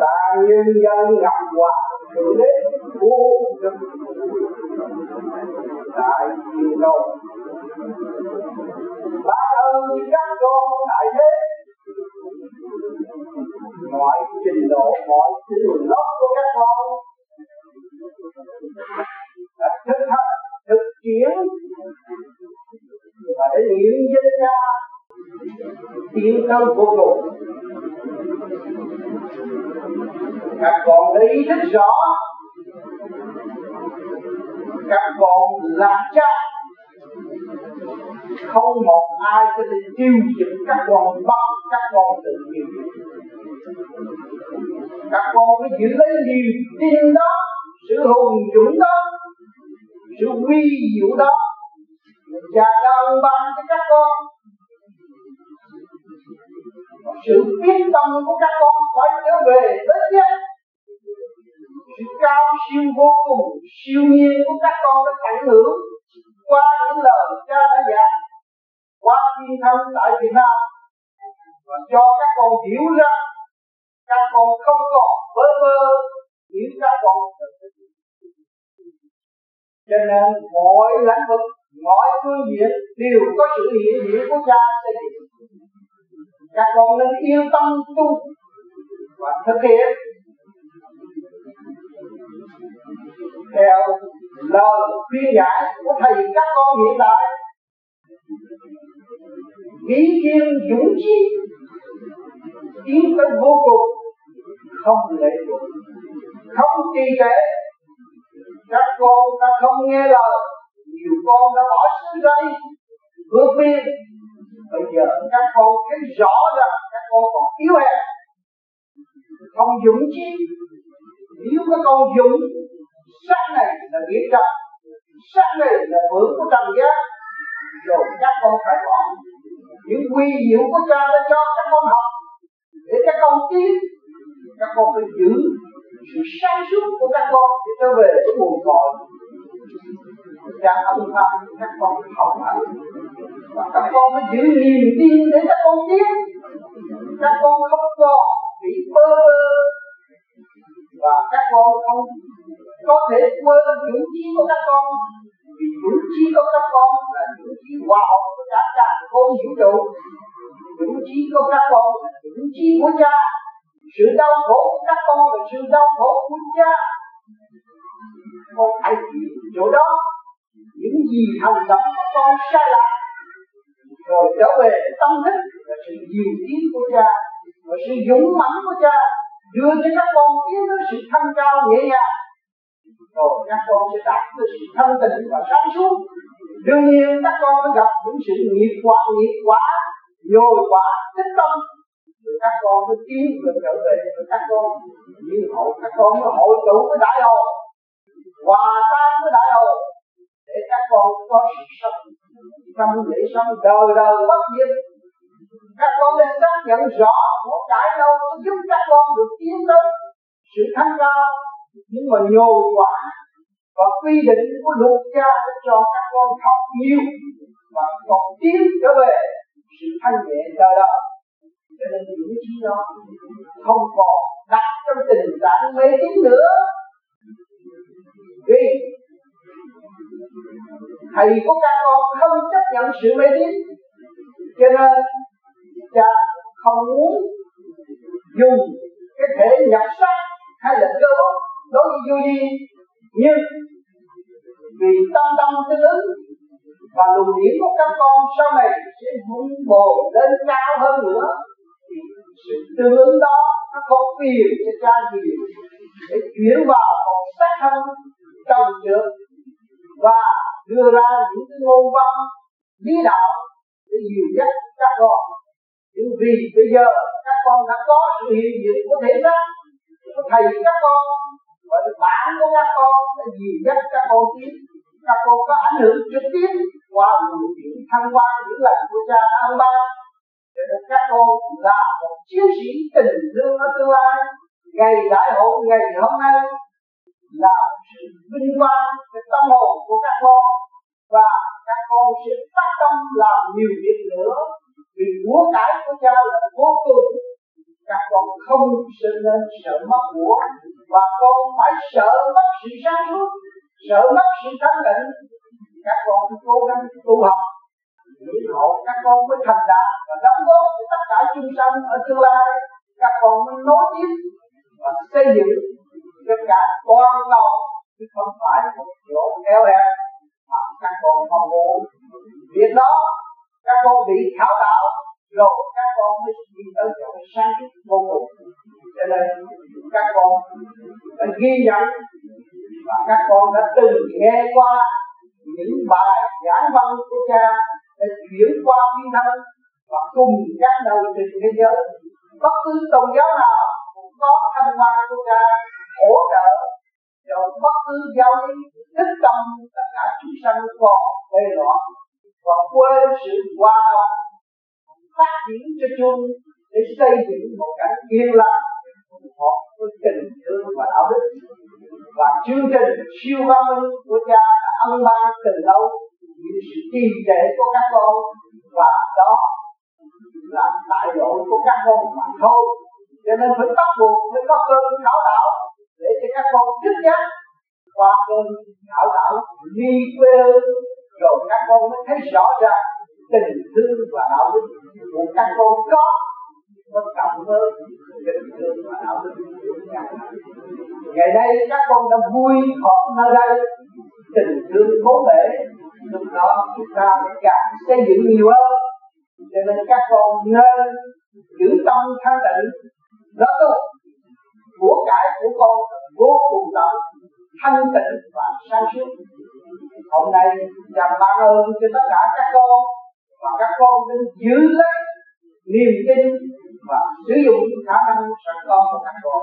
ta nhân dân gặp hoàng thượng đế vô cực đại thiên đâu ban ơn các con đại thế. Mọi trình độ mọi thứ lớp của các con. Đã thực hành thực chiến, và để niệm dân ra tiến tới vô cùng. Các con đã ý thức rõ. Các con là cha. Không một ai có thể tiêu diệt các con, bằng các con tự nhiên. Các con phải giữ lấy niềm tin đó, sự hùng dũng đó, sự uy diệu đó. Cha đã ban cho các con. Sự quyết tâm của các con phải trở về đến nhất sự cao siêu vô cùng siêu nhiên của các con đã ảnh hưởng qua những lời cha đã dạy, qua thiên thân tại Việt Nam. Và cho các con hiểu ra, các con không còn bơ vơ, những các con cho nên mọi lãnh vực, mọi phương diện đều có sự hiện diện của cha xây dựng các con nên yên tâm tu và thực hiện theo lời khuyên giải của thầy các con hiện tại. Ý kiên dũng chí tiến tới vô cùng, không lệ thuộc, không trì trệ. Các con đã không nghe lời, nhiều con đã bỏ xứ đây vượt biên bây giờ các con thấy rõ rằng các con còn yếu hèn. Không dũng chí, nếu các con dũng sắc này là biến trần sắc này là mượn của trần giác. Rồi các con phải bỏ. Những quy diệu của cha đã cho các con học. Để các con tiến các con phải giữ sự sáng suốt của các con để trở về với nguồn cội. Cha ông ta các con học hành và các con phải giữ niềm tin để các con tiến các con không còn bị bơ và các con không có thể quên những chí của các con. Vì những chí của các con là những chí hòa hợp của cả cả con vũ trụ. Những chí của các con là những chí của cha. Sự đau khổ của các con là sự đau khổ của cha. Con phải chịu chỗ đó. Những gì hành động của con sai lạc rồi trở về tâm thức và sự điều tiến của cha và sự dũng mãnh của cha, đưa cho các con tiến tới sự thanh cao nhẹ nhàng rồi các con sẽ đạt tới sự thanh tịnh và sáng suốt. Đương nhiên các con sẽ gặp những sự nghiệp quả nghiệp quả nhồi quả tích tâm rồi các con mới tiến được trở về với các con. Như hội các con mới hội tụ với đại hồ hòa tan với đại hồ để các con có sự sống trong để sống đời đời bất diệt. Các con nên xác nhận rõ của cải đâu giúp các con được tiến tới sự thanh cao nhưng mà nhồi quả và quy định của luật cha đã cho các con học nhiều và còn tiến trở về sự thanh nhẹ đời đời. Cho nên những trí đó không còn đặt trong tình trạng mê tín nữa. Vì thầy của các con không chấp nhận sự mê tín, cho nên cha không muốn dùng cái thể nhập sắc hay là cơ bắp đối với vô đi nhưng vì tâm tâm tương ứng và luồng điển của các con sau này sẽ vun bồi lên cao hơn nữa, thì sự tương ứng đó nó có quyền cho cha gì để chuyển vào một xác thân trồng trượt và đưa ra những cái ngôn văn lý đạo để dìu dắt các con. Nhưng vì bây giờ các con đã có sự hiện diện của thể xác thầy các con và bản của các con để dìu dắt các con tiến các con có ảnh hưởng trực tiếp qua luồng điển thăng quan những lần của cha ông ba. Cho được các con là một chiến sĩ tình thương ở tương lai. Ngày đại hội, ngày hôm nay là sự vinh quang về tâm hồn của các con. Và các con sẽ phát tâm làm nhiều việc nữa. Vì của cải của cha là vô cùng các con không sinh lên sợ mất của, và con phải sợ mất sự sáng suốt sợ mất sự thanh tịnh các con cố gắng tu học, nghĩ hộ các con mới thành đạt và đóng góp cho tất cả chúng sanh ở tương lai. Các con mới nối tiếp và xây dựng tất cả toàn cầu, chứ không phải một chỗ eo hẹp mà các con mong muốn. Việc đó, các con bị khảo đạo rồi con mới đi tới chỗ sáng suốt vô cùng. Cho nên các con đã ghi nhận và các con đã từng nghe qua những bài giảng văn của cha để chuyển qua thiên thân và cùng các đầu trên thế giới. Bất cứ tôn giáo nào cũng có thanh hoa của cha hỗ trợ cho bất cứ giáo lý thích tâm tất cả chúng sanh còn mê loạn. Và quên sự hòa phát triển cho chung để xây dựng một cảnh yên lặng họ với tình thương và đạo đức. Và chương trình siêu văn minh của cha đã ân ban từ lâu những sự trì trệ của các con. Và đó là đại lộ của các con mà thôi. Cho nên phải bắt buộc, phải có cơn khảo đạo để cho các con thích giác qua cơn khảo đạo, đi quê rồi các con mới thấy rõ ràng tình thương và đạo đức của các con có, nó cộng với tình thương và đạo đức của các ngày nay các con đã vui họp nơi đây, tình thương bố bể. Lúc đó chúng ta càng xây dựng nhiều hơn, cho nên các con nên giữ tâm thanh tịnh. Đó là của cải của con vô cùng tận thanh tịnh và sáng suốt. Hôm nay cha ban ơn cho tất cả các con và các con nên giữ lấy niềm tin và sử dụng khả năng sẵn có của các con